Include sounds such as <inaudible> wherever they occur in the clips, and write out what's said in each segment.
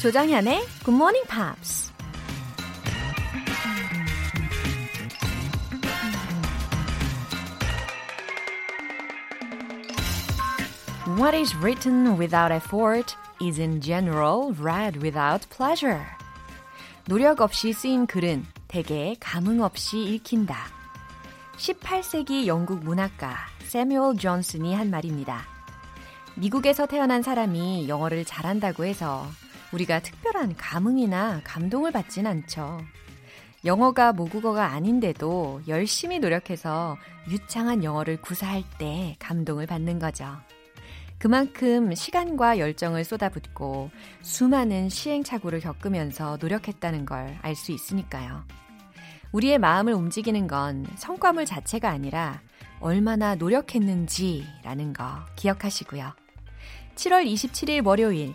조정현의 Good Morning Pops. What is written without effort is in general read without pleasure. 노력 없이 쓰인 글은 대개 감흥 없이 읽힌다. 18세기 영국 문학가 세뮤얼 존슨이 한 말입니다. 미국에서 태어난 사람이 영어를 잘한다고 해서 우리가 특별한 감흥이나 감동을 받진 않죠. 영어가 모국어가 아닌데도 열심히 노력해서 유창한 영어를 구사할 때 감동을 받는 거죠. 그만큼 시간과 열정을 쏟아붓고 수많은 시행착오를 겪으면서 노력했다는 걸 알 수 있으니까요. 우리의 마음을 움직이는 건 성과물 자체가 아니라 얼마나 노력했는지라는 거 기억하시고요. 7월 27일 월요일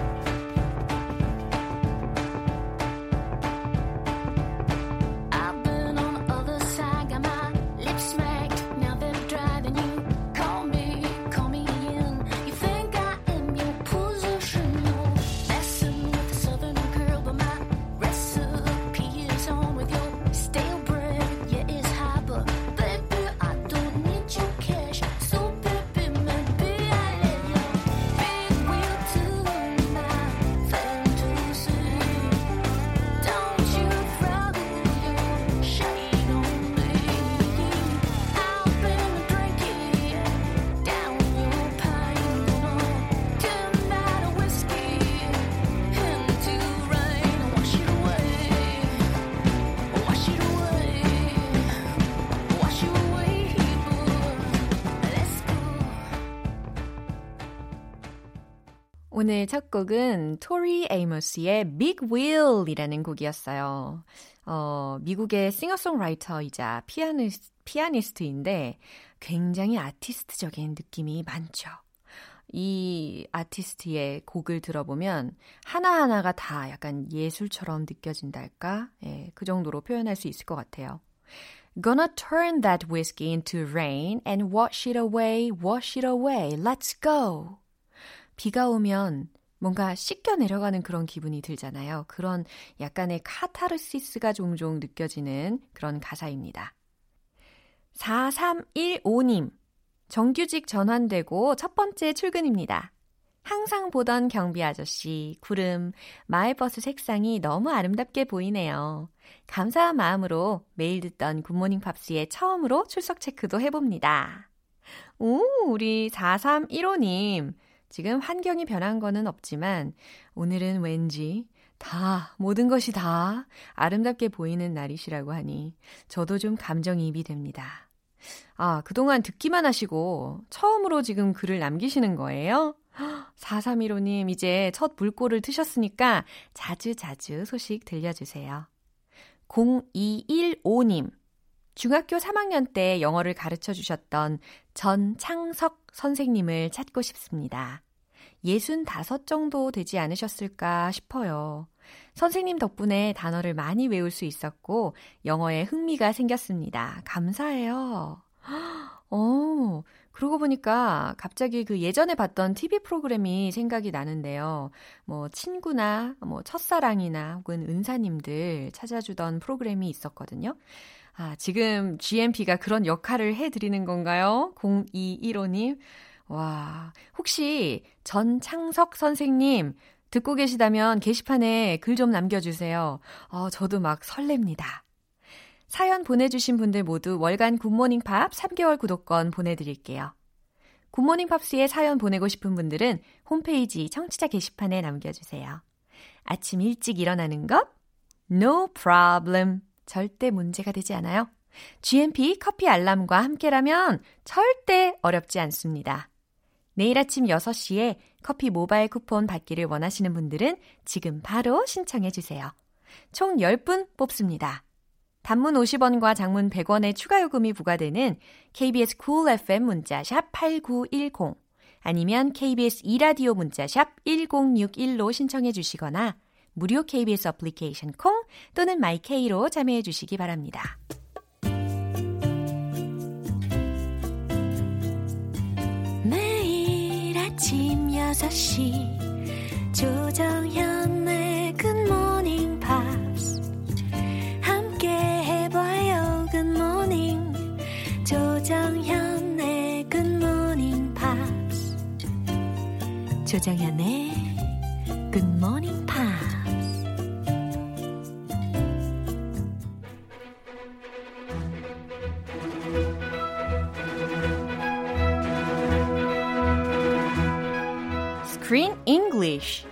오늘 첫 곡은 토리 에이머스의 Big Wheel이라는 곡이었어요. 어, 미국의 싱어송라이터이자 피아니스, 피아니스트인데 굉장히 아티스트적인 느낌이 많죠. 이 아티스트의 곡을 들어보면 하나하나가 다 약간 예술처럼 느껴진달까? 예, 그 정도로 표현할 수 있을 것 같아요. Gonna turn that whiskey into rain and wash it away, wash it away. Let's go. 비가 오면 뭔가 씻겨 내려가는 그런 기분이 들잖아요. 그런 약간의 카타르시스가 종종 느껴지는 그런 가사입니다. 4315님, 정규직 전환되고 첫 번째 출근입니다. 항상 보던 경비 아저씨, 구름, 마을버스 색상이 너무 아름답게 보이네요. 감사한 마음으로 매일 듣던 굿모닝 팝스에 처음으로 출석 체크도 해봅니다. 오, 우리 4315님. 지금 환경이 변한 거는 없지만 오늘은 왠지 다, 모든 것이 다 아름답게 보이는 날이시라고 하니 저도 좀 감정이입이 됩니다. 아, 그동안 듣기만 하시고 처음으로 지금 글을 남기시는 거예요? 4315님, 이제 첫 물꼬를 트셨으니까 자주 자주 소식 들려주세요. 0215님, 중학교 3학년 때 영어를 가르쳐 주셨던 전창석 선생님을 찾고 싶습니다. 65 정도 되지 않으셨을까 싶어요. 선생님 덕분에 단어를 많이 외울 수 있었고 영어에 흥미가 생겼습니다. 감사해요. <gasps> 어, 그러고 보니까 갑자기 그 예전에 봤던 TV 프로그램이 생각이 나는데요. 뭐 친구나 뭐 첫사랑이나 혹은 은사님들 찾아주던 프로그램이 있었거든요. 아, 지금 GMP가 그런 역할을 해드리는 건가요? 0215님. 와, 혹시 전창석 선생님 듣고 계시다면 게시판에 글 좀 남겨주세요. 어, 저도 막 설렙니다. 사연 보내주신 분들 모두 월간 굿모닝 팝 3개월 구독권 보내드릴게요. 굿모닝 팝스에 사연 보내고 싶은 분들은 홈페이지 청취자 게시판에 남겨주세요. 아침 일찍 일어나는 것? No problem. 절대 문제가 되지 않아요. GMP 커피 알람과 함께라면 절대 어렵지 않습니다. 내일 아침 6시에 커피 모바일 쿠폰 받기를 원하시는 분들은 지금 바로 신청해 주세요. 총 10분 뽑습니다. 단문 50원과 장문 100원의 추가 요금이 부과되는 KBS cool FM 문자샵 8910 아니면 KBS 이라디오 문자 샵 1061로 신청해 주시거나 무료 KBS 어플리케이션 콩 또는 마이케이로 참여해 주시기 바랍니다. 매일 아침 5시 조정현의 Morning Pops 함께 해봐요 Morning 조정현의 Morning Pops 조정현의 Pops Screen English.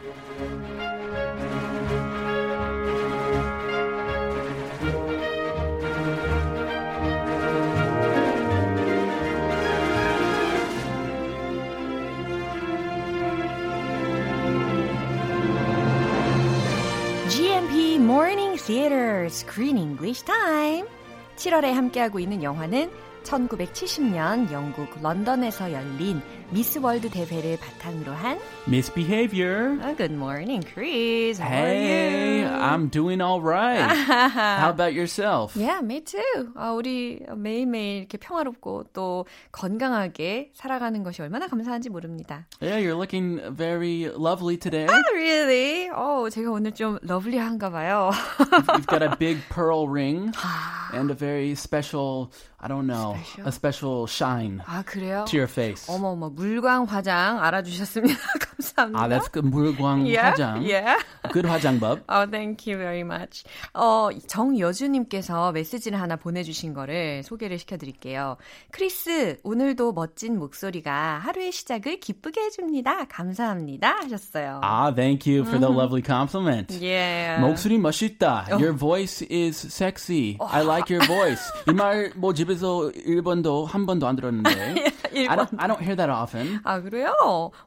GMP Morning Theater Screen English Time. 7월에 함께하고 있는 영화는 1970년 영국 런던에서 열린 미스 월드 대회를 바탕으로 한 Misbehavior. oh, Good morning, Chris. How Hey? I'm doing all right. How about yourself? Yeah, me too. 아, 우리 매일매일 이렇게 평화롭고 또 건강하게 살아가는 것이 얼마나 감사한지 모릅니다. Yeah, you're looking very lovely today. Ah, really? 어, 제가 오늘 좀 러블리한가 봐요. You've got a big pearl ring and a very special, I don't know, Special? a special shine 아, 그래요? to your face. 어머, 어머, 물광 화장 알아주셨습니다. 감사합니다. Ah, that's good. 물광 yeah, 화장. yeah. Good 화장법. Oh, thank you very much. 어, 정여주님께서 메시지를 하나 보내주신 거를 소개를 시켜드릴게요. 크리스, 오늘도 멋진 목소리가 하루의 시작을 기쁘게 해줍니다. 감사합니다. 하셨어요. Ah, thank you for the lovely compliment. Yeah. 목소리 멋있다. Your voice is sexy. I like your voice. 이말뭐 집에서 1번도 한 번도 안 들었는데. I don't I don't hear that often. 아, 그래요?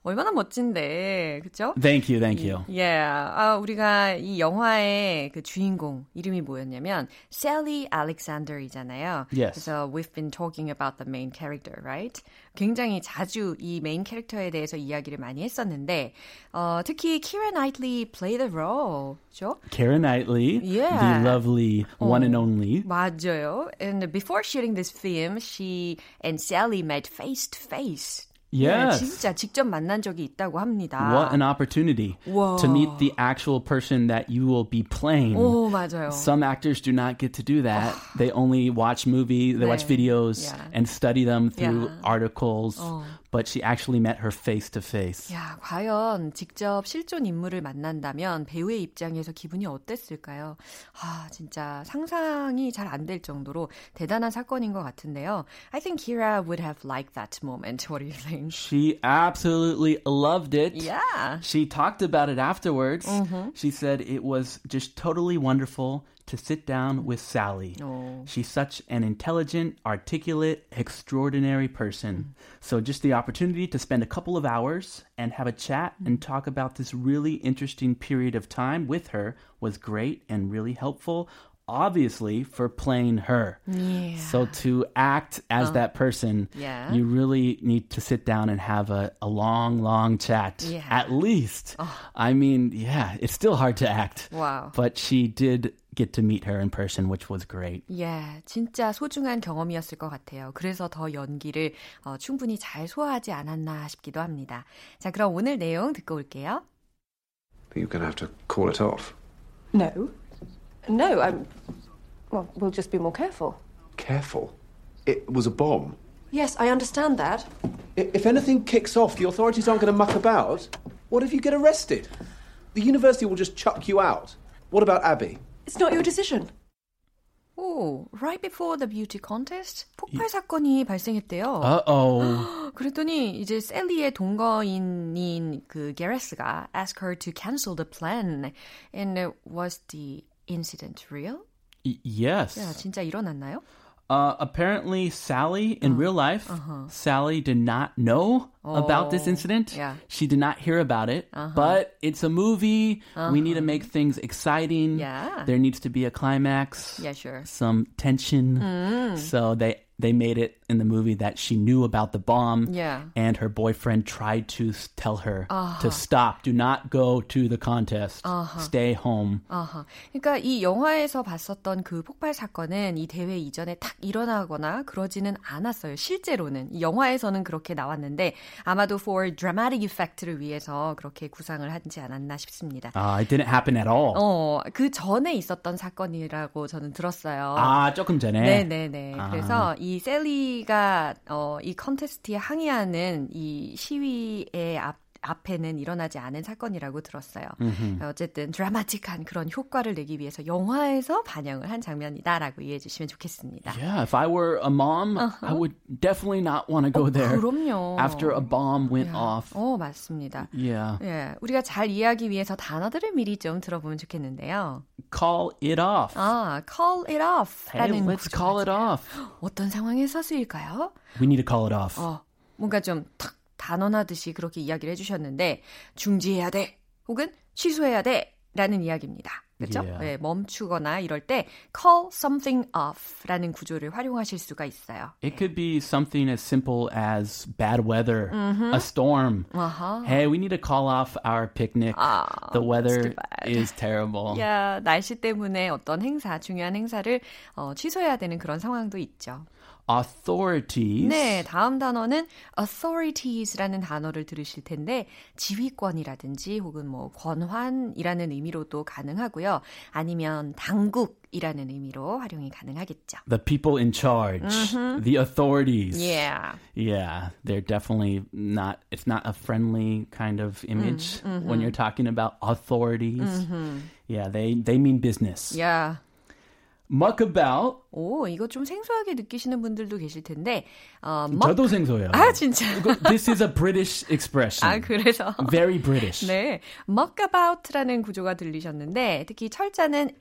얼마나 멋진데. 그쵸? Thank you, thank you. Yeah. 아, 우리가 이 영화의 그 주인공 이름이 뭐였냐면 Sally Alexander이잖아요. Yes. 그래서 we've been talking about the main character, right? 굉장히 자주 이 메인 캐릭터에 대해서 이야기를 많이 했었는데 어, 특히 Keira Knightley play the role, 그죠? Karen Knightley, Yeah. the lovely one and only. 맞아요. And before shooting this film, she and Sally met face to face. Yes. 네, 진짜 직접 만난 적이 있다고 합니다. What an opportunity Whoa. to meet the actual person that you will be playing. 오, 맞아요. Some actors do not get to do that. they only watch movies, they watch 네. videos Yeah. and study them through Yeah. articles. But she actually met her face to face. 야, 과연 직접 실존 인물을 만난다면 배우의 입장에서 기분이 어땠을까요? 아, 진짜 상상이 잘 안 될 정도로 대단한 사건인 것 같은데요. I think Kira would have liked that moment. What do you think? She absolutely loved it. Yeah. She talked about it afterwards. She said it was just totally wonderful to sit down with Sally. 어. She's such an intelligent, articulate, extraordinary person. Mm. So, just the opportunity to spend a couple of hours and have a chat mm. and talk about this really interesting period of time with her was great and really helpful. Obviously, for playing her. Yeah. So, to act as uh, that person, Yeah. you really need to sit down and have a, a long, long chat. Yeah. At least. Oh. I mean, yeah, it's still hard to act. Wow. But she did get to meet her in person, which was great. 예, 진짜 소중한 경험이었을 것 같아요. 그래서 더 연기를 어, 충분히 잘 소화하지 않았나 싶기도 합니다. 자, 그럼 오늘 내용 듣고 올게요. But you're going to have to call it off. No. No, I'm. Well, we'll just be more careful. Careful. It was a bomb. Yes, I understand that. I- If anything kicks off, the authorities aren't going to muck about. What if you get arrested? The university will just chuck you out. What about Abby? It's not your decision. 오, right before the beauty contest 폭발 사건이 발생했대요. Uh oh. 그랬더니 이제 셀리의 동거인인 그 게레스가 ask her to cancel the plan. And uh, was the incident real? yes. 야, 진짜 일어났나요? Uh, apparently, Sally, in mm. real life, uh-huh. Sally did not know about this Oh, incident. yeah. She did not hear about it. Uh-huh. But it's a movie. We need to uh-huh. make things exciting. Yeah. There needs to be a climax. Yeah, sure. Some tension. Mm. So they they made it in the movie that she knew about the bomb Yeah. and her boyfriend tried to tell her Uh-huh. to stop, do not go to the contest, stay home. 아하. 그러니까 이 영화에서 봤었던 그 폭발 사건은 이 대회 이전에 탁 일어나거나 그러지는 않았어요. 실제로는 이 영화에서는 그렇게 나왔는데 아마도 for dramatic effect를 위해서 그렇게 구상을 하지 않았나 싶습니다. Uh, it didn't happen at all. 어, 그 전에 있었던 사건이라고 저는 들었어요. 아, 조금 전에. 네 네네. 아. 그래서 이 셀리가 어, 이 컨테스트에 항의하는 이 시위의 앞 앞에는 일어나지 않은 사건이라고 들었어요. 어쨌든 드라마틱한 그런 효과를 내기 위해서 영화에서 반영을 한 장면이다라고 이해해 주시면 좋겠습니다. Yeah, if I were a mom, I would definitely not want to go there 그럼요. after a bomb went off. 어, 맞습니다. Yeah. 예, 우리가 잘 이해하기 위해서 단어들을 미리 좀 들어보면 좋겠는데요. Call it off. 아, call it off. Hey, let's call it off. 어떤 상황에서 쓰일까요? We need to call it off. 어, 뭔가 좀 탁 단언하듯이 그렇게 이야기를 해주셨는데 중지해야 돼 혹은 취소해야 돼 라는 이야기입니다. 그렇죠? Yeah. 네, 멈추거나 이럴 때 call something off라는 구조를 활용하실 수가 있어요. It could be something as simple as bad weather, a storm. 아하. Hey, we need to call off our picnic. the weather is terrible. 야, 날씨 때문에 어떤 행사, 중요한 행사를 어, 취소해야 되는 그런 상황도 있죠. Authorities. 네, 다음 단어는 authorites라는 단어를 들으실 텐데 지휘권이라든지 혹은 뭐 권한이라는 의미로도 가능하고요. 아니면 당국 이라는 의미로 활용이 가능하겠죠. The people in charge, the authorities. Yeah. Yeah, they're definitely not, it's not a friendly kind of image when you're talking about authorities. Yeah, they, they mean business. Yeah. Muck about. 오, 이거 좀 생소하게 느끼시는 분들도 계실 텐데 어, muck- 저도 생소해요. 아, 진짜. This is a British expression. 아, 그래서 Very British. 네, muck about라는 구조가 들리셨는데 특히 철자는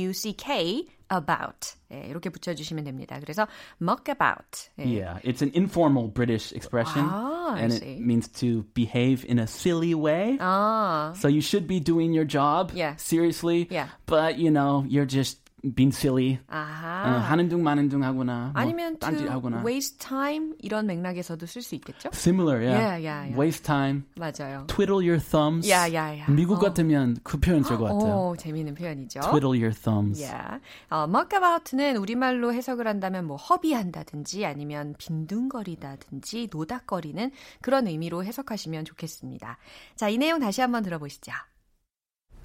M-U-C-K about 네, 이렇게 붙여주시면 됩니다. 그래서 muck about. 네. Yeah, it's an informal British expression, Ah, I and see. it means to behave in a silly way. 아, So you should be doing your job Yeah. seriously, Yeah. but you know you're just being silly. 어, 아하. 하는 둥 마는 둥 하거나 뭐 아니면 to 딴짓하거나. waste time 이런 맥락에서도 쓸 수 있겠죠? Similar, yeah. Yeah, yeah, yeah. Waste time. 맞아요. Twiddle your thumbs. Yeah, yeah, yeah. 미국 어. 같으면 그 표현 쓸것 같아요. 오, 재미있는 표현이죠. Twiddle your thumbs. Yeah. 어, muck about는 우리말로 해석을 한다면 뭐 허비한다든지 아니면 빈둥거리다든지 노닥거리는 그런 의미로 해석하시면 좋겠습니다. 자, 이 내용 다시 한번 들어보시죠.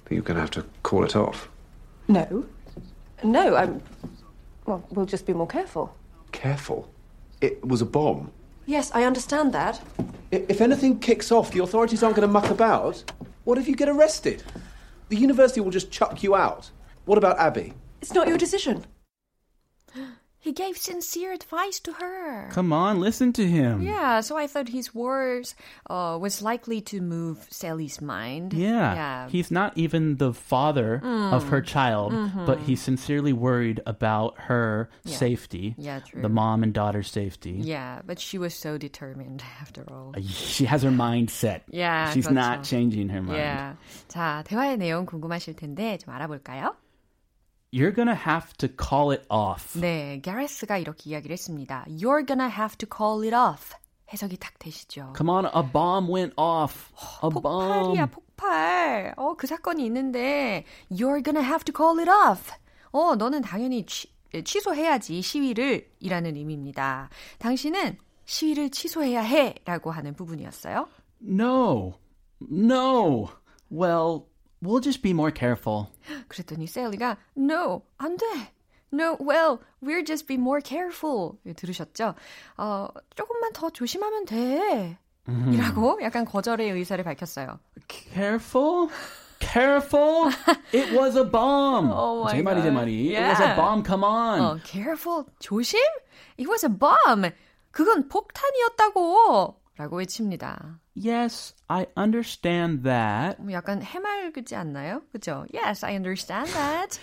But you're going to have to call it off. No. No, I'm. Well, we'll just be more careful. Careful. It was a bomb. Yes, I understand that. I- If anything kicks off, the authorities aren't going to muck about. What if you get arrested? The university will just chuck you out. What about Abby? It's not your decision. He gave sincere advice to her. Come on, listen to him. Yeah, so I thought his words uh, was likely to move Sally's mind. Yeah. Yeah. He's not even the father of her child, but he's sincerely worried about her safety. Yeah, true. The mom and daughter's safety. yeah, but she was so determined <laughs> after all. She has her mind set. Yeah, She's 그렇죠. not changing her mind. Yeah. 자, 대화의 내용 궁금하실 텐데 좀 알아볼까요? You're gonna have to call it off. 네, 게레스가 이렇게 이야기를 했습니다. You're gonna have to call it off. 해석이 딱 되시죠. Come on, a bomb went off. A 폭발이야, bomb. 폭발. 어, 그 사건이 있는데 You're gonna have to call it off. 어, 너는 당연히 취, 취소해야지 시위를 이라는 의미입니다. 당신은 시위를 취소해야 해라고 하는 부분이었어요. No. No. Well, we'll just be more careful. 그랬더니 셀리가 No, 안 돼. No, well, we'll just be more careful. 들으셨죠? 어, 조금만 더 조심하면 돼. 이라고 약간 거절의 의사를 밝혔어요. Careful? Careful? It was a bomb. Oh 제 말이 제. 말이. It was a Yeah. bomb. Come on. 어, careful, 조심? It was a bomb. 그건 폭탄이었다고. 라고 외칩니다. Yes, I understand that. 뭐 약간 해맑지 않나요? 그죠? Yes, I understand that.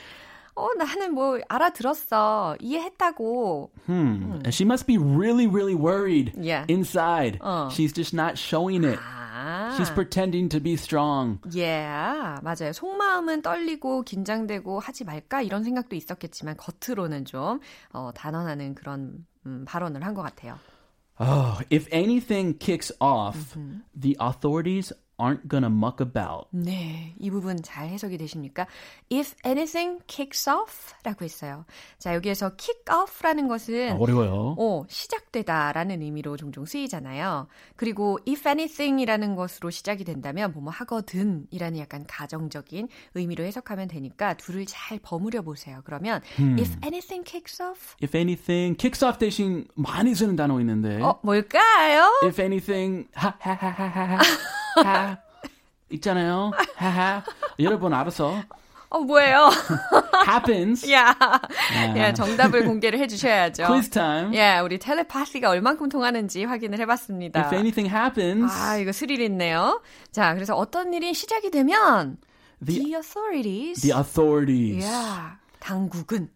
어, 나는 뭐 알아들었어. 이해했다고. Hmm. She must be really, really worried Yeah. inside. 어. She's just not showing it. 아. She's pretending to be strong. Yeah, 맞아요. 속마음은 떨리고 긴장되고 하지 말까 이런 생각도 있었겠지만 겉으로는 좀 어, 단언하는 그런 음, 발언을 한 것 같아요. Oh, if anything kicks off, mm-hmm. the authorities aren't gonna muck about. 네, 이 부분 잘 해석이 되십니까? If anything kicks off 라고 했어요. 자, 여기에서 kick off라는 것은 어려워요. 어, 시작되다라는 의미로 종종 쓰이잖아요. 그리고 if anything이라는 것으로 시작이 된다면 뭐뭐 하거든이라는 약간 가정적인 의미로 해석하면 되니까 둘을 잘 버무려 보세요. 그러면 if anything kicks off If anything, kicks off 대신 많이 쓰는 단어 있는데. 어, 뭘까요? If anything, 하하하하하. <laughs> 하. 있잖아요. 하하. 여러분 알아서. 어, 뭐예요? happens. 야, 야, 정답을 공개를 해주셔야죠. Quiz time. 예, 우리 텔레파시가 얼만큼 통하는지 확인을 해봤습니다. If anything happens, 아, 이거 스릴 있네요. 자, 그래서 어떤 일이 시작이 되면 The- the authorities, the authorities 야, 당국은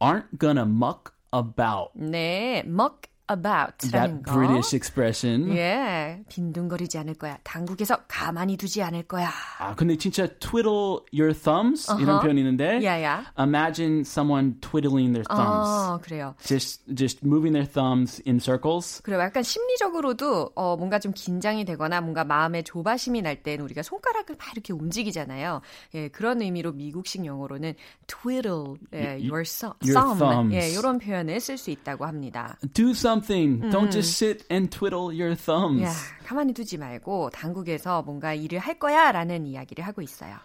aren't gonna muck about. 네, muck about라는 That 거. British expression. 예, 빈둥거리지 않을 거야. 당국에서 가만히 두지 않을 거야. 아, 근데 진짜 twiddle your thumbs 이런 어허. 표현이 있는데 야야. imagine someone twiddling their thumbs. 어, 그래요. Just just moving their thumbs in circles. 그리고 약간 심리적으로도 어, 뭔가 좀 긴장이 되거나 뭔가 마음에 조바심이 날 때는 우리가 손가락을 막 이렇게 움직이잖아요. 예, 그런 의미로 미국식 영어로는 twiddle 예, your, thumb, your thumbs. 예, 이런 표현을 쓸 수 있다고 합니다. Do something. Don't just sit and twiddle your thumbs. 야, 가만히 두지 말고 당국에서 뭔가 일을 할 거야라는 이야기를 하고 있어요.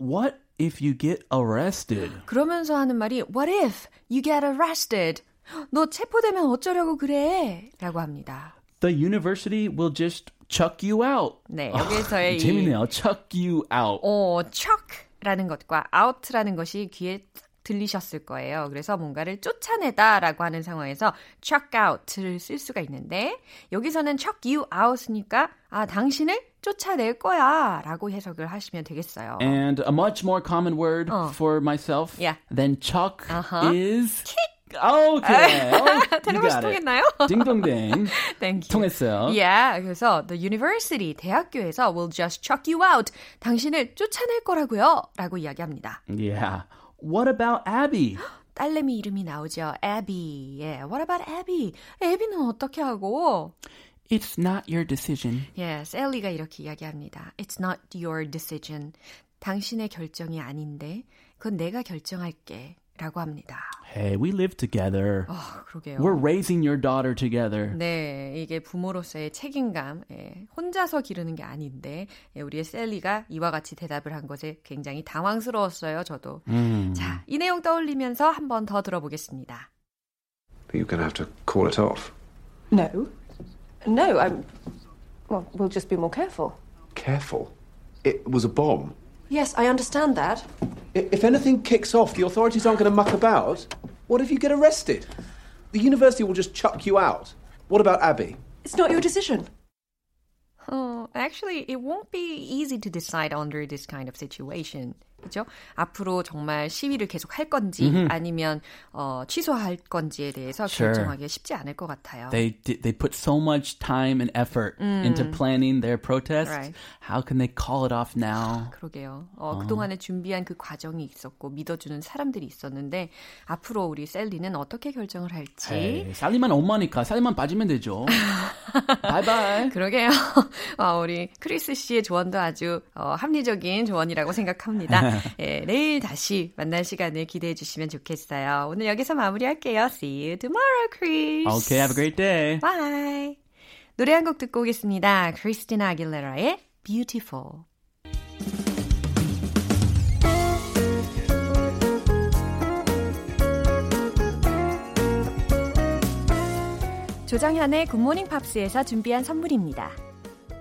What if you get arrested? 그러면서 하는 말이 What if you get arrested? 너 체포되면 어쩌려고 그래? 라고 합니다. The university will just chuck you out. 네, 여기서의 이 재밌네요. chuck you out. 어, chuck라는 것과 out라는 것이 귀에 들리셨을 거예요. 그래서 뭔가를 쫓아내다라고 하는 상황에서 chuck out를 쓸 수가 있는데 여기서는 chuck you out니까 아 당신을 쫓아낼 거야라고 해석을 하시면 되겠어요. And a much more common word 어. for myself Yeah. than chuck Uh-huh. is kick. Okay. Oh, it. 통했나요? 딩동댕. Thank you. 통했어요. Yeah, 그래서 the university 대학교에서 will just chuck you out. 당신을 쫓아낼 거라고요. 라고 이야기합니다. Yeah. What about Abby? 딸내미 이름이 나오죠. Abby. 예, what about Abby? 애비는 어떻게 하고? It's not your decision. 예, 셀리가 이렇게 이야기합니다. It's not your decision. 당신의 결정이 아닌데 그건 내가 결정할게. 라고 합니다. Hey, we live together. 아, 그러게요. We're raising your daughter together. 네, 이게 부모로서의 책임감, 예, 혼자서 기르는 게 아닌데, 예, 우리의 셀리가 이와 같이 대답을 한 것에 굉장히 당황스러웠어요, 저도. 음. 자, 이 내용 떠올리면서 한 번 더 들어보겠습니다. You're going to have to call it off. No. No, I'm. Well, we'll just be more careful. Careful. It was a bomb. Yes, I understand that. I- If anything kicks off, the authorities aren't going to muck about. What if you get arrested? The university will just chuck you out. What about Abby? It's not your decision. Oh, actually, it won't be easy to decide under this kind of situation. 그죠? 앞으로 정말 시위를 계속 할 건지 아니면 어, 취소할 건지에 대해서 Sure. 결정하기 쉽지 않을 것 같아요. They they put so much time and effort into planning their protest. Right. How can they call it off now? 그러게요. 어, 그동안에 준비한 그 과정이 있었고 믿어주는 사람들이 있었는데 앞으로 우리 셀리는 어떻게 결정을 할지 에이, 살리만 엄마니까 살리만 빠지면 되죠. <laughs> 바이바이. 그러게요. <laughs> 어, 우리 크리스 씨의 조언도 아주 어, 합리적인 조언이라고 생각합니다. 예, 내일 다시 만날 시간을 기대해 주시면 좋겠어요. 오늘 여기서 마무리할게요. See you tomorrow, Chris. Okay, have a great day. Bye. 노래 한 곡 듣고 오겠습니다. 크리스티나 아길레라의 Beautiful. 조정현의 굿모닝 팝스에서 준비한 선물입니다.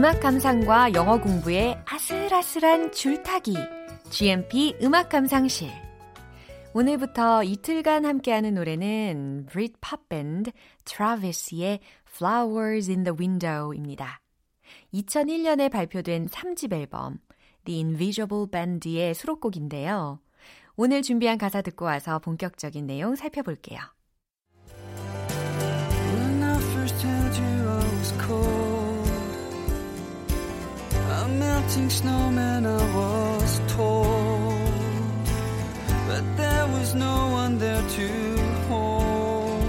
음악 감상과 영어 공부의 아슬아슬한 줄타기 GMP 음악 감상실. 오늘부터 이틀간 함께하는 노래는 Brit pop 밴드 트라비스의 Flowers in the Window입니다. 2001년에 발표된 3집 앨범 The Invisible Band의 수록곡인데요. 오늘 준비한 가사 듣고 와서 본격적인 내용 살펴볼게요. When I first held you, I was cold. A melting snowman, I was told. But there was no one there to hold.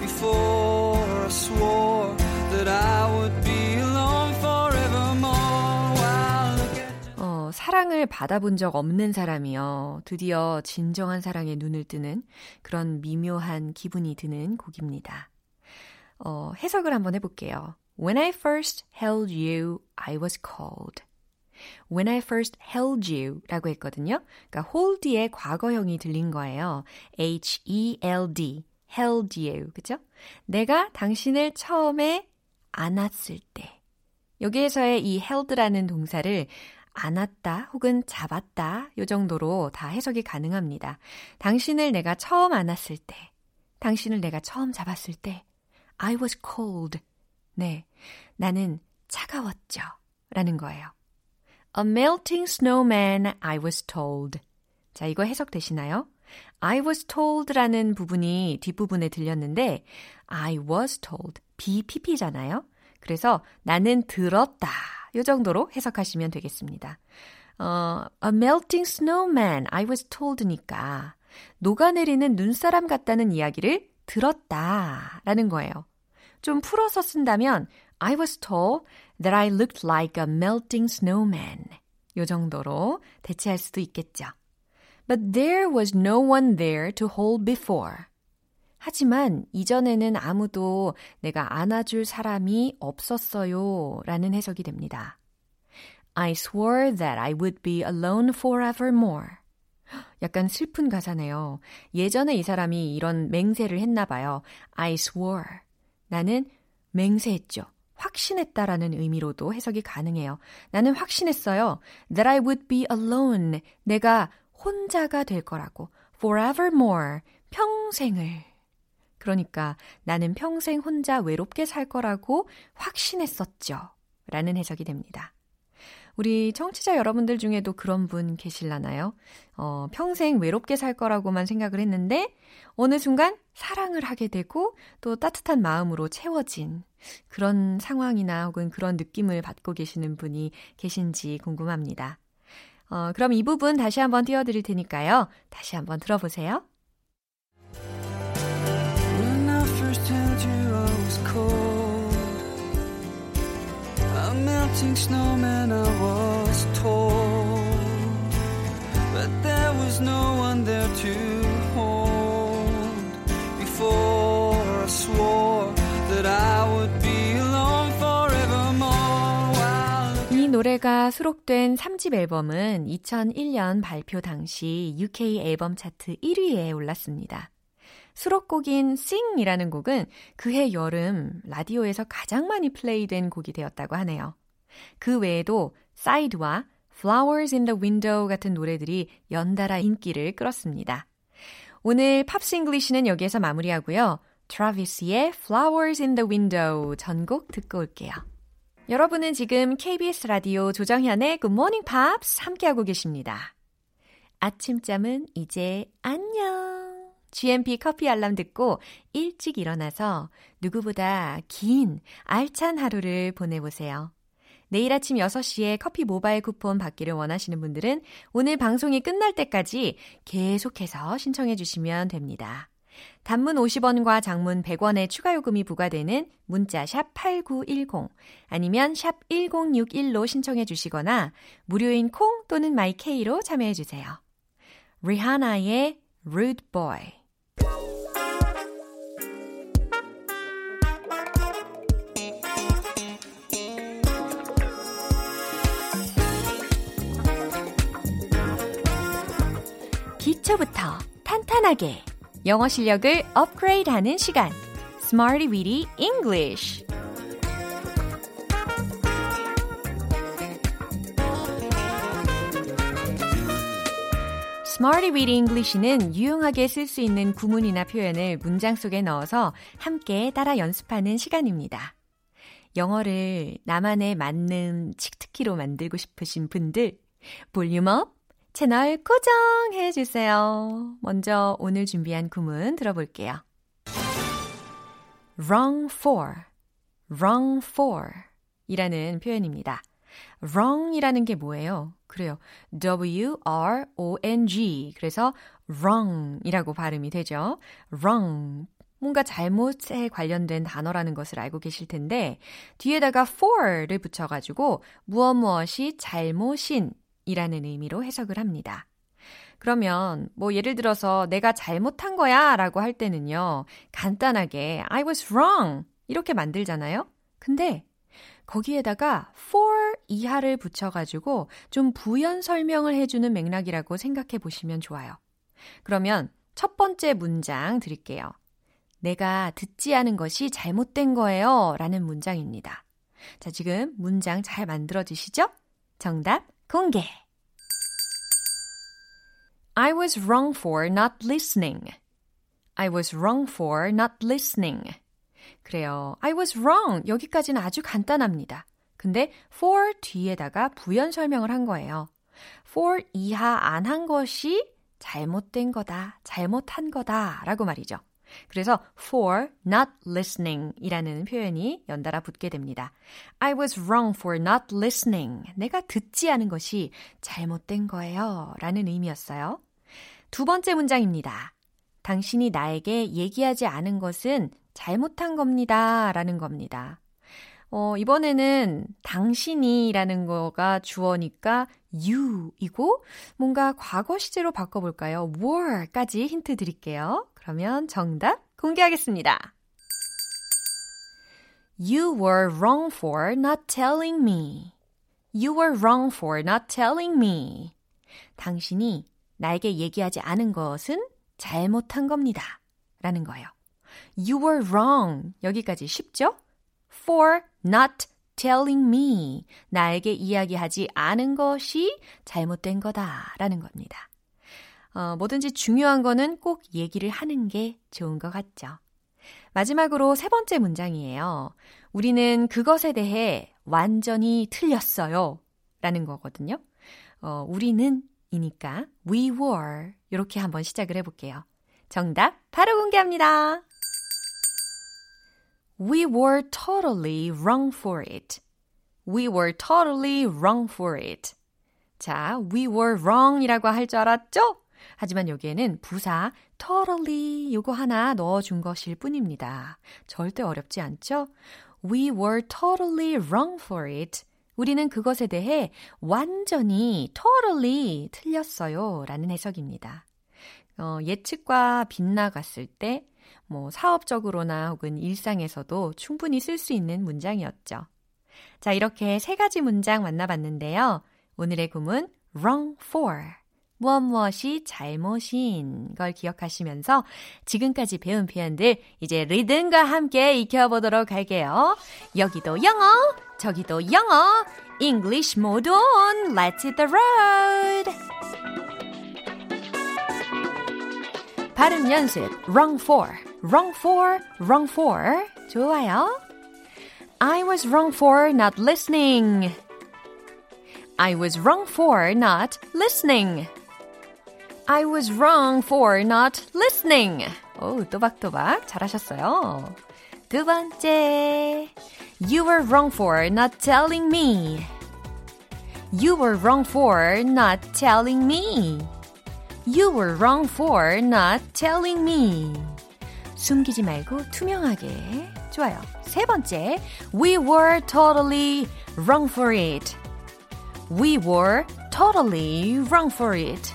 Before I swore that I would be alone forevermore. 어, 사랑을 받아본 적 없는 사람이요. 드디어 진정한 사랑에 눈을 뜨는 그런 미묘한 기분이 드는 곡입니다. 어, 해석을 한번 해볼게요. When I first held you, I was cold. When I first held you 라고 했거든요. 그러니까 hold의 과거형이 들린 거예요. H-E-L-D, held you. 그죠? 내가 당신을 처음에 안았을 때. 여기에서의 이 held라는 동사를 안았다 혹은 잡았다 요 정도로 다 해석이 가능합니다. 당신을 내가 처음 안았을 때, 당신을 내가 처음 잡았을 때, I was cold. 네, 나는 차가웠죠. 라는 거예요. A melting snowman, I was told. 자, 이거 해석되시나요? I was told라는 부분이 뒷부분에 들렸는데, I was told. BPP잖아요. 그래서 나는 들었다. 요 정도로 해석하시면 되겠습니다. 어, a melting snowman, I was told니까 녹아내리는 눈사람 같다는 이야기를 들었다. 라는 거예요. 좀 풀어서 쓴다면 I was told that I looked like a melting snowman. 요 정도로 대체할 수도 있겠죠. But there was no one there to hold before. 하지만 이전에는 아무도 내가 안아줄 사람이 없었어요. 라는 해석이 됩니다. I swore that I would be alone forevermore. 약간 슬픈 가사네요. 예전에 이 사람이 이런 맹세를 했나 봐요. I swore. 나는 맹세했죠. 확신했다라는 의미로도 해석이 가능해요. 나는 확신했어요. That I would be alone. 내가 혼자가 될 거라고. Forevermore. 평생을. 그러니까 나는 평생 혼자 외롭게 살 거라고 확신했었죠. 라는 해석이 됩니다. 우리 청취자 여러분들 중에도 그런 분 계실라나요? 어, 평생 외롭게 살 거라고만 생각을 했는데 어느 순간 사랑을 하게 되고 또 따뜻한 마음으로 채워진 그런 상황이나 혹은 그런 느낌을 받고 계시는 분이 계신지 궁금합니다. 어, 그럼 이 부분 다시 한번 띄워드릴 테니까요. 다시 한번 들어보세요. Melting snowman, I was told. But there was no one there to hold. Before I swore that I would be alone forevermore. 이 노래가 수록된 3집 앨범은 2001년 발표 당시 UK 앨범 차트 1위에 올랐습니다. 수록곡인 Sing이라는 곡은 그해 여름 라디오에서 가장 많이 플레이된 곡이 되었다고 하네요. 그 외에도 Side와 Flowers in the Window 같은 노래들이 연달아 인기를 끌었습니다. 오늘 Pops English는 여기에서 마무리하고요. 트라비스의 Flowers in the Window 전곡 듣고 올게요. 여러분은 지금 KBS 라디오 조정현의 Good Morning Pops 함께하고 계십니다. 아침잠은 이제 안녕. GMP 커피 알람 듣고 일찍 일어나서 누구보다 긴 알찬 하루를 보내보세요. 내일 아침 6시에 커피 모바일 쿠폰 받기를 원하시는 분들은 오늘 방송이 끝날 때까지 계속해서 신청해 주시면 됩니다. 단문 50원과 장문 100원의 추가 요금이 부과되는 문자 샵 8910 아니면 샵 1061로 신청해 주시거나 무료인 콩 또는 마이케이로 참여해 주세요. 리하나의 Rude Boy 기초부터 탄탄하게 영어 실력을 업그레이드하는 시간 Smarty Weedy English Smarty Weedy English는 유용하게 쓸 수 있는 구문이나 표현을 문장 속에 넣어서 함께 따라 연습하는 시간입니다. 영어를 나만의 맞는 칙특기로 만들고 싶으신 분들, 볼륨업, 채널 고정해 주세요. 먼저 오늘 준비한 구문 들어볼게요. wrong for, wrong for 이라는 표현입니다. wrong이라는 게 뭐예요? 그래요. W-R-O-N-G. 그래서 wrong이라고 발음이 되죠. wrong. 뭔가 잘못에 관련된 단어라는 것을 알고 계실 텐데, 뒤에다가 for를 붙여가지고 무엇 무엇이 잘못인 이라는 의미로 해석을 합니다. 그러면 뭐 예를 들어서 내가 잘못한 거야 라고 할 때는요, 간단하게 I was wrong 이렇게 만들잖아요. 근데 거기에다가 for 이하를 붙여가지고 좀 부연 설명을 해주는 맥락이라고 생각해 보시면 좋아요. 그러면 첫 번째 문장 드릴게요. 내가 듣지 않은 것이 잘못된 거예요. 라는 문장입니다. 자, 지금 문장 잘 만들어지시죠? 정답 공개! I was wrong for not listening. I was wrong for not listening. 그래요. I was wrong. 여기까지는 아주 간단합니다. 근데 for 뒤에다가 부연 설명을 한 거예요. for 이하 안 한 것이 잘못된 거다, 잘못한 거다 라고 말이죠. 그래서 for not listening 이라는 표현이 연달아 붙게 됩니다. I was wrong for not listening. 내가 듣지 않은 것이 잘못된 거예요. 라는 의미였어요. 두 번째 문장입니다. 당신이 나에게 얘기하지 않은 것은 잘못한 겁니다. 라는 겁니다. 어, 이번에는 당신이라는 거가 주어니까 you이고 뭔가 과거 시제로 바꿔볼까요? were까지 힌트 드릴게요. 그러면 정답 공개하겠습니다. You were wrong for not telling me. You were wrong for not telling me. 당신이 나에게 얘기하지 않은 것은 잘못한 겁니다. 라는 거예요. You were wrong. 여기까지 쉽죠? For not telling me. 나에게 이야기하지 않은 것이 잘못된 거다라는 겁니다. 어, 뭐든지 중요한 거는 꼭 얘기를 하는 게 좋은 것 같죠. 마지막으로 세 번째 문장이에요. 우리는 그것에 대해 완전히 틀렸어요. 라는 거거든요. 어, 우리는 이니까 we were 이렇게 한번 시작을 해볼게요. 정답 바로 공개합니다. We were totally wrong for it. We were totally wrong for it. 자, we were wrong 이라고 할 줄 알았죠? 하지만 여기에는 부사 totally 요거 하나 넣어준 것일 뿐입니다. 절대 어렵지 않죠? We were totally wrong for it. 우리는 그것에 대해 완전히 totally 틀렸어요. 라는 해석입니다. 어, 예측과 빗나갔을 때, 뭐, 사업적으로나 혹은 일상에서도 충분히 쓸 수 있는 문장이었죠. 자, 이렇게 세 가지 문장 만나봤는데요. 오늘의 구문, wrong for. 무엇 무엇이 잘못인 걸 기억하시면서 지금까지 배운 표현들 이제 리듬과 함께 익혀보도록 할게요. 여기도 영어, 저기도 영어, English 모드 on, let's hit the road! 발음 연습, wrong for, wrong for, wrong for. 좋아요. I was wrong for not listening. I was wrong for not listening. I was wrong for not listening. 오, 또박또박 잘하셨어요. 두 번째. You were wrong for not telling me. You were wrong for not telling me. You were wrong for not telling me. 숨기지 말고 투명하게. 좋아요. 세 번째. We were totally wrong for it. We were totally wrong for it.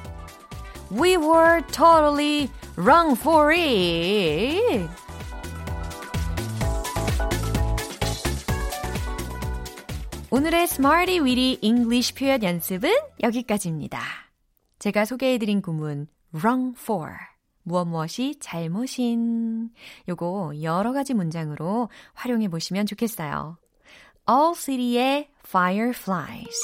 We were totally wrong for it. 오늘의 Smarty Weedy English 표현 연습은 여기까지입니다. 제가 소개해드린 구문 wrong for 무엇 무엇이 잘못인 요거 여러 가지 문장으로 활용해 보시면 좋겠어요. All City의 Fireflies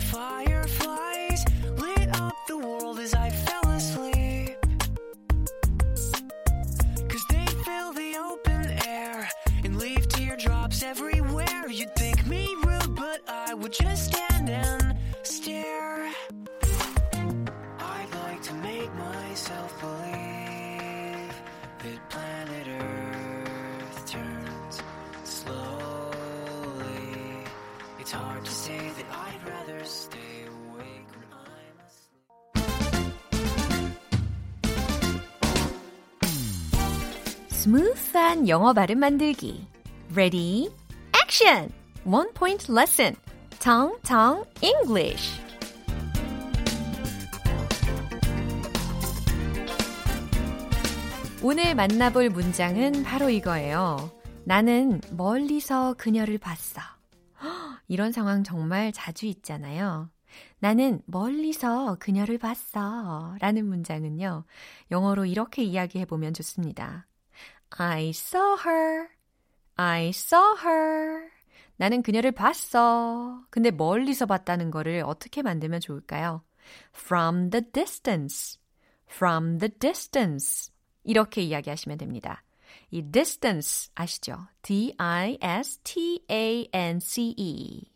fire. 스무스한 영어 발음 만들기. Ready, action! One point lesson. Tong Tong English. 오늘 만나볼 문장은 바로 이거예요. 나는 멀리서 그녀를 봤어. 헉, <gasps> 이런 상황 정말 자주 있잖아요. 나는 멀리서 그녀를 봤어. 라는 문장은요. 영어로 이렇게 이야기해 보면 좋습니다. I saw her. I saw her. 나는 그녀를 봤어. 근데 멀리서 봤다는 거를 어떻게 만들면 좋을까요? From the distance. From the distance. 이렇게 이야기하시면 됩니다. 이 distance 아시죠? D-I-S-T-A-N-C-E.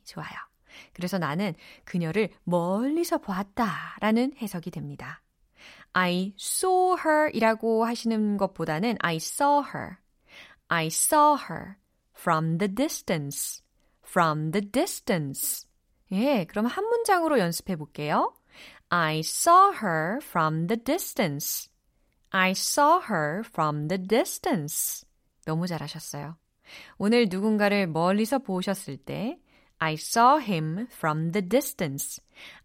좋아요. 그래서 나는 그녀를 멀리서 보았다라는 해석이 됩니다. I saw her 이라고 하시는 것보다는 I saw her. I saw her from the distance. from the distance. 예, 그럼 한 문장으로 연습해 볼게요. I saw her from the distance. I saw her from the distance. 너무 잘하셨어요. 오늘 누군가를 멀리서 보셨을 때 I saw him from the distance.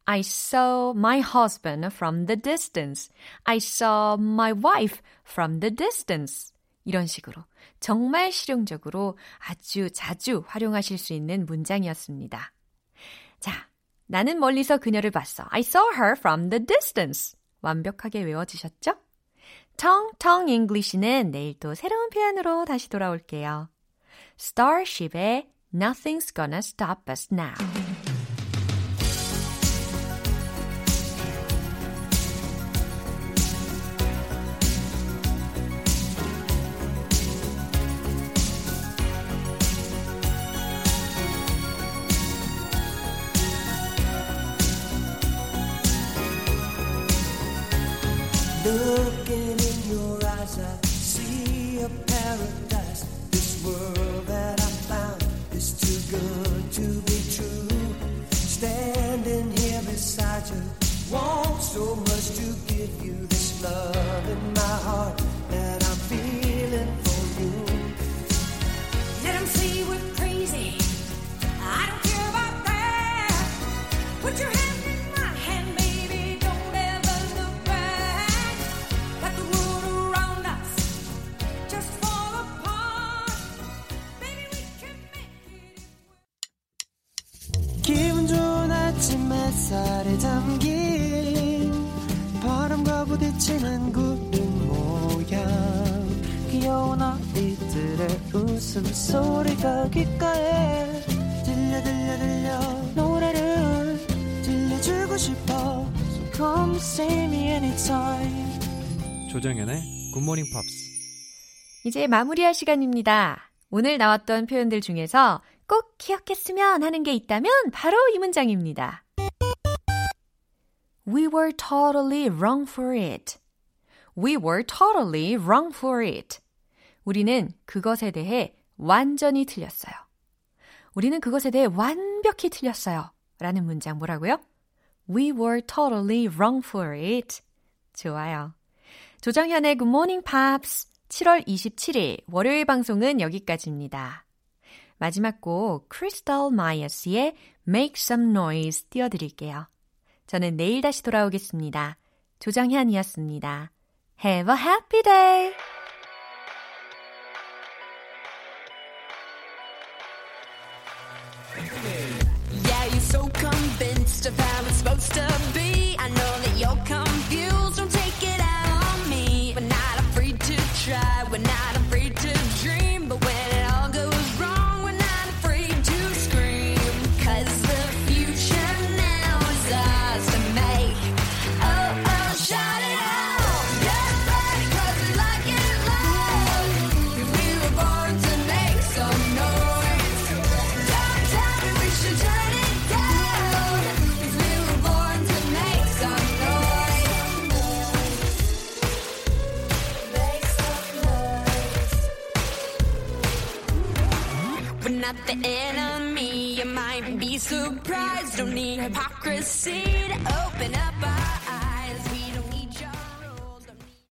I saw my husband from the distance. I saw my wife from the distance. 이런 식으로 정말 실용적으로 아주 자주 활용하실 수 있는 문장이었습니다. 자, 나는 멀리서 그녀를 봤어. I saw her from the distance. 완벽하게 외워지셨죠? 텅텅 English는 내일 또 새로운 표현으로 다시 돌아올게요. Starship의 Nothing's Gonna Stop Us Now. 웃음소리가 귓가에 들려 들려 들려 노래를 들려주고 싶어 So come see me anytime 조정연의 굿모닝 팝스. 이제 마무리할 시간입니다. 오늘 나왔던 표현들 중에서 꼭 기억했으면 하는 게 있다면 바로 이 문장입니다. We were totally wrong for it. We were totally wrong for it. 우리는 그것에 대해 완전히 틀렸어요. 우리는 그것에 대해 완벽히 틀렸어요. 라는 문장 뭐라고요? We were totally wrong for it. 좋아요. 조정현의 Good Morning Pops 7월 27일 월요일 방송은 여기까지입니다. 마지막 곡 크리스탈 마이어스의 Make Some Noise 띄워드릴게요. 저는 내일 다시 돌아오겠습니다. 조정현이었습니다. Have a happy day! The enemy. You might be surprised. Don't need hypocrisy to open up our